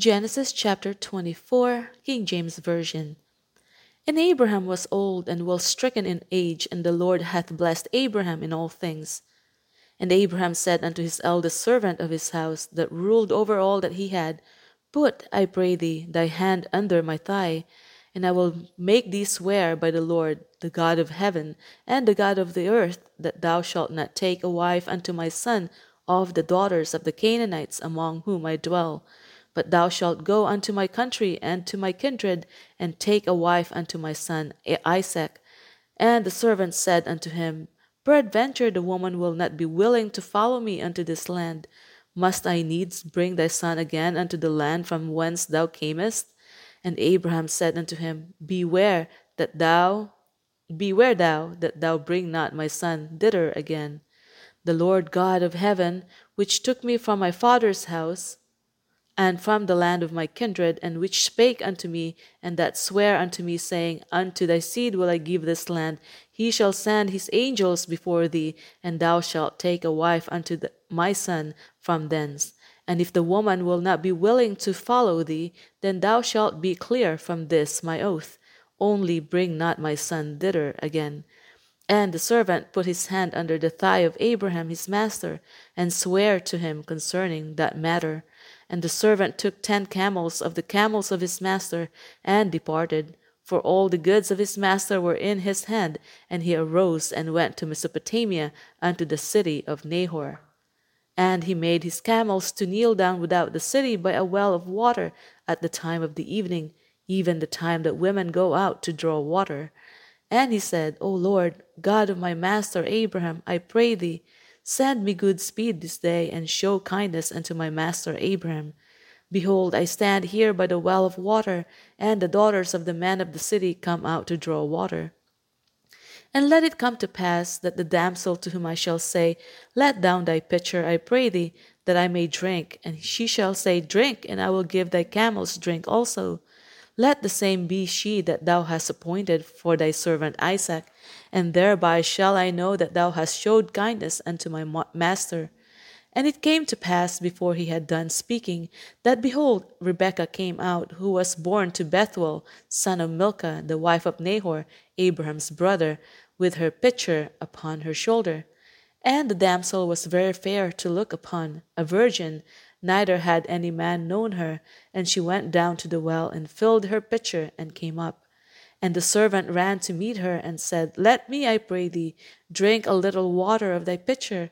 Genesis chapter 24, King James Version. And Abraham was old and well stricken in age, and the Lord hath blessed Abraham in all things. And Abraham said unto his eldest servant of his house, that ruled over all that he had, Put, I pray thee, thy hand under my thigh, and I will make thee swear by the Lord, the God of heaven, and the God of the earth, that thou shalt not take a wife unto my son of the daughters of the Canaanites among whom I dwell. But thou shalt go unto my country and to my kindred, and take a wife unto my son Isaac. And the servant said unto him, Peradventure the woman will not be willing to follow me unto this land. Must I needs bring thy son again unto the land from whence thou camest? And Abraham said unto him, Beware that thou beware thou that thou bring not my son thither again. The Lord God of heaven, which took me from my father's house, and from the land of my kindred, and which spake unto me, and that sware unto me, saying, Unto thy seed will I give this land. He shall send his angels before thee, and thou shalt take a wife unto the, my son from thence. And if the woman will not be willing to follow thee, then thou shalt be clear from this my oath. Only bring not my son thither again. And the servant put his hand under the thigh of Abraham his master, and sware to him concerning that matter. And the servant took ten camels of the camels of his master, and departed. For all the goods of his master were in his hand, and he arose and went to Mesopotamia unto the city of Nahor. And he made his camels to kneel down without the city by a well of water at the time of the evening, even the time that women go out to draw water. And he said, O Lord, God of my master Abraham, I pray thee, Send me good speed this day, and show kindness unto my master Abraham. Behold, I stand here by the well of water, and the daughters of the men of the city come out to draw water. And let it come to pass that the damsel to whom I shall say, Let down thy pitcher, I pray thee, that I may drink, and she shall say, Drink, and I will give thy camels drink also. Let the same be she that thou hast appointed for thy servant Isaac, and thereby shall I know that thou hast showed kindness unto my master. And it came to pass before he had done speaking, that behold, Rebekah came out, who was born to Bethuel, son of Milcah, the wife of Nahor, Abraham's brother, with her pitcher upon her shoulder. And the damsel was very fair to look upon, a virgin, neither had any man known her. And she went down to the well, and filled her pitcher, and came up. And the servant ran to meet her and said, Let me, I pray thee, drink a little water of thy pitcher.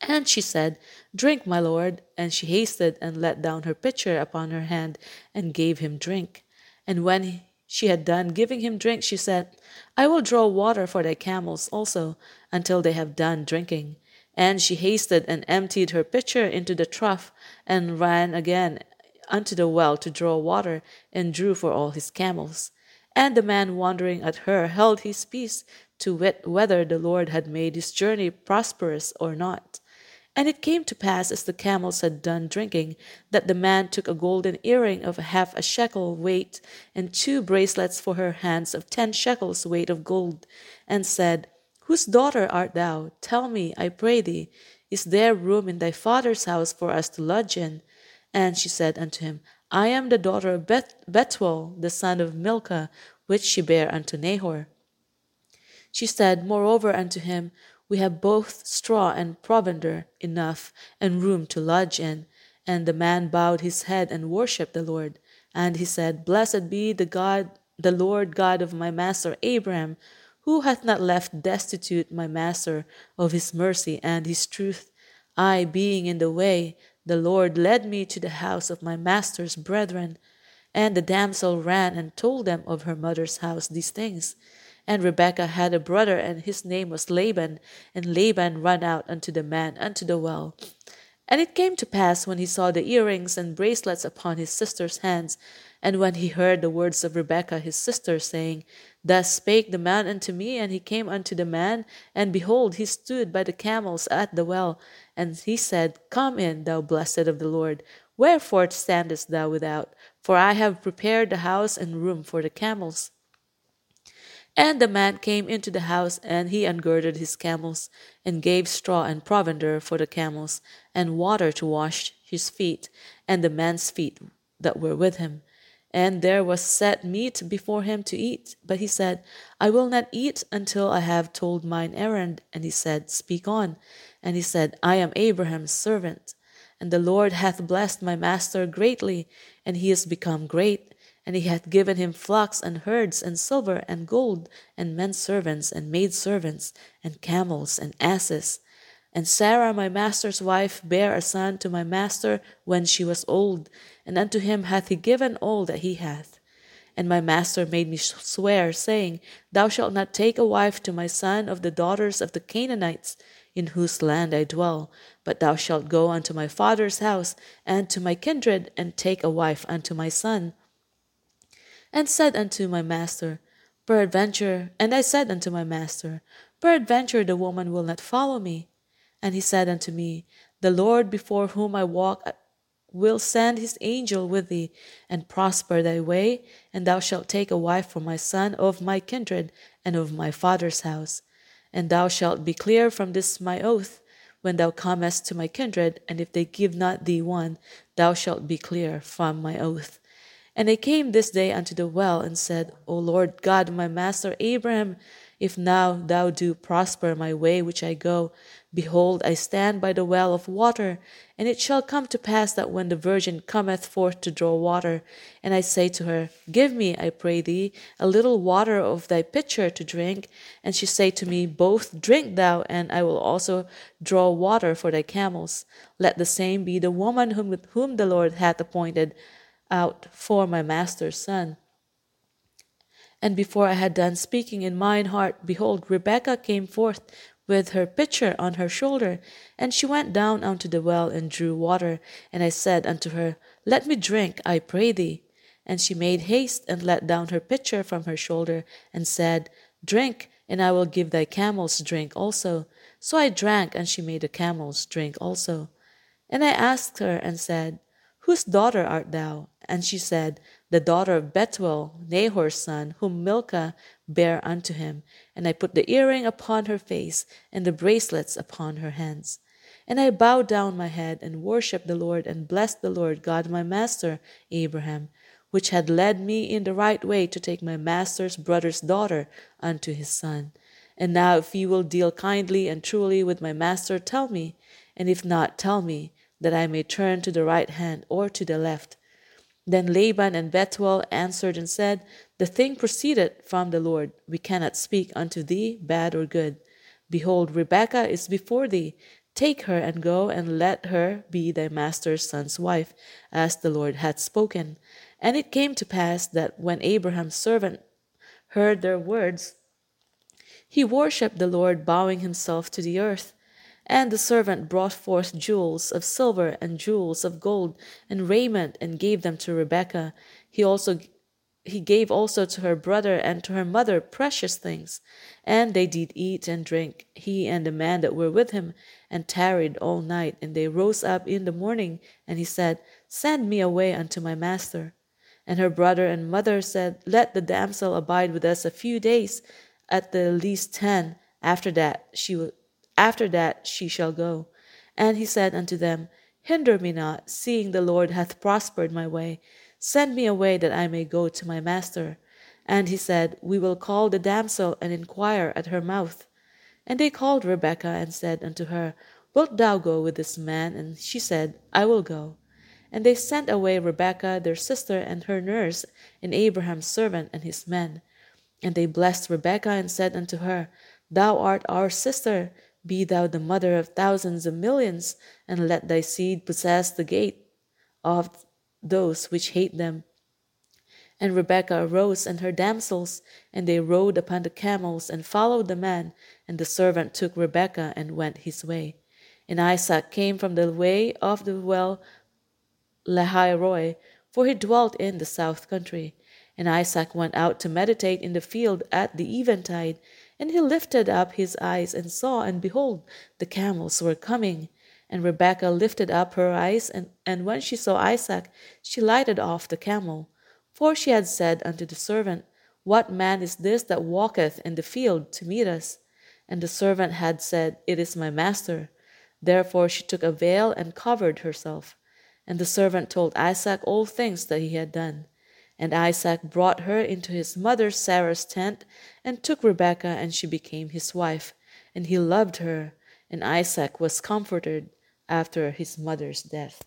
And she said, Drink, my lord. And she hasted and let down her pitcher upon her hand and gave him drink. And when she had done giving him drink, she said, I will draw water for thy camels also, until they have done drinking. And she hasted and emptied her pitcher into the trough, and ran again unto the well to draw water, and drew for all his camels. And the man wondering at her held his peace to wit whether the Lord had made his journey prosperous or not. And it came to pass, as the camels had done drinking, that the man took a golden earring of half a shekel weight, and two bracelets for her hands of ten shekels weight of gold, and said, Whose daughter art thou? Tell me, I pray thee, is there room in thy father's house for us to lodge in? And she said unto him, I am the daughter of Bethuel, the son of Milcah, which she bare unto Nahor. She said, Moreover, unto him, We have both straw and provender enough, and room to lodge in. And the man bowed his head and worshipped the Lord. And he said, Blessed be the God, the Lord God of my master Abraham, who hath not left destitute my master of his mercy and his truth. I, being in the way, the Lord led me to the house of my master's brethren. And the damsel ran and told them of her mother's house these things. And Rebekah had a brother, and his name was Laban. And Laban ran out unto the man unto the well. And it came to pass when he saw the earrings and bracelets upon his sister's hands, and when he heard the words of Rebekah his sister, saying, Thus spake the man unto me, and he came unto the man, and behold, he stood by the camels at the well. And he said, Come in, thou blessed of the Lord. Wherefore standest thou without? For I have prepared the house and room for the camels. And the man came into the house, and he ungirded his camels, and gave straw and provender for the camels, and water to wash his feet, and the man's feet that were with him. And there was set meat before him to eat. But he said, I will not eat until I have told mine errand. And he said, Speak on. And he said, I am Abraham's servant. And the Lord hath blessed my master greatly, and he is become great. And he hath given him flocks and herds, and silver and gold, and men servants and maid servants, and camels and asses. And Sarah, my master's wife, bare a son to my master when she was old, and unto him hath he given all that he hath. And my master made me swear, saying, Thou shalt not take a wife to my son of the daughters of the Canaanites, in whose land I dwell, but thou shalt go unto my father's house and to my kindred, and take a wife unto my son. And said unto my master, Peradventure, and I said unto my master, Peradventure the woman will not follow me. And he said unto me, The Lord before whom I walk uh, will send his angel with thee, and prosper thy way, and thou shalt take a wife for my son of my kindred and of my father's house. And thou shalt be clear from this my oath, when thou comest to my kindred, and if they give not thee one, thou shalt be clear from my oath. And they came this day unto the well, and said, O Lord God, my master Abraham, if now thou do prosper my way which I go, behold, I stand by the well of water, and it shall come to pass that when the virgin cometh forth to draw water, and I say to her, Give me, I pray thee, a little water of thy pitcher to drink, and she say to me, Both drink thou, and I will also draw water for thy camels. Let the same be the woman whom, with whom the Lord hath appointed out for my master's son. And before I had done speaking in mine heart, behold, Rebekah came forth with her pitcher on her shoulder, and she went down unto the well and drew water. And I said unto her, Let me drink, I pray thee. And she made haste and let down her pitcher from her shoulder, and said, Drink, and I will give thy camels drink also. So I drank, and she made the camels drink also. And I asked her and said, Whose daughter art thou? And she said, the daughter of Bethuel, Nahor's son, whom Milcah bare unto him. And I put the earring upon her face, and the bracelets upon her hands. And I bowed down my head, and worshipped the Lord, and blessed the Lord God my master, Abraham, which had led me in the right way to take my master's brother's daughter unto his son. And now, if ye will deal kindly and truly with my master, tell me, and if not, tell me, that I may turn to the right hand or to the left then Laban and Bethuel answered and said, The thing proceeded from the Lord. We cannot speak unto thee bad or good. Behold, Rebekah is before thee. Take her and go and let her be thy master's son's wife, as the Lord had spoken. And it came to pass that when Abraham's servant heard their words, he worshipped the Lord, bowing himself to the earth. And the servant brought forth jewels of silver and jewels of gold and raiment and gave them to Rebekah. He also he gave also to her brother and to her mother precious things. And they did eat and drink, he and the man that were with him, and tarried all night. And they rose up in the morning, and he said, Send me away unto my master. And her brother and mother said, Let the damsel abide with us a few days, at the least ten. After that she will after that she shall go. And he said unto them, Hinder me not, seeing the Lord hath prospered my way. Send me away that I may go to my master. And he said, We will call the damsel and inquire at her mouth. And they called Rebekah and said unto her, Wilt thou go with this man? And she said, I will go. And they sent away Rebekah their sister and her nurse, and Abraham's servant and his men. And they blessed Rebekah and said unto her, Thou art our sister, be thou the mother of thousands and millions, and let thy seed possess the gate of those which hate them. And Rebekah arose and her damsels, and they rode upon the camels and followed the man. And the servant took Rebekah and went his way. And Isaac came from the way of the well Lahairoi, for he dwelt in the south country. And Isaac went out to meditate in the field at the eventide, and he lifted up his eyes and saw, and behold, the camels were coming. And Rebekah lifted up her eyes, and, and when she saw Isaac, she lighted off the camel. For she had said unto the servant, What man is this that walketh in the field to meet us? And the servant had said, It is my master. Therefore she took a veil and covered herself. And the servant told Isaac all things that he had done. And Isaac brought her into his mother Sarah's tent, and took Rebekah, and she became his wife. And he loved her, and Isaac was comforted after his mother's death.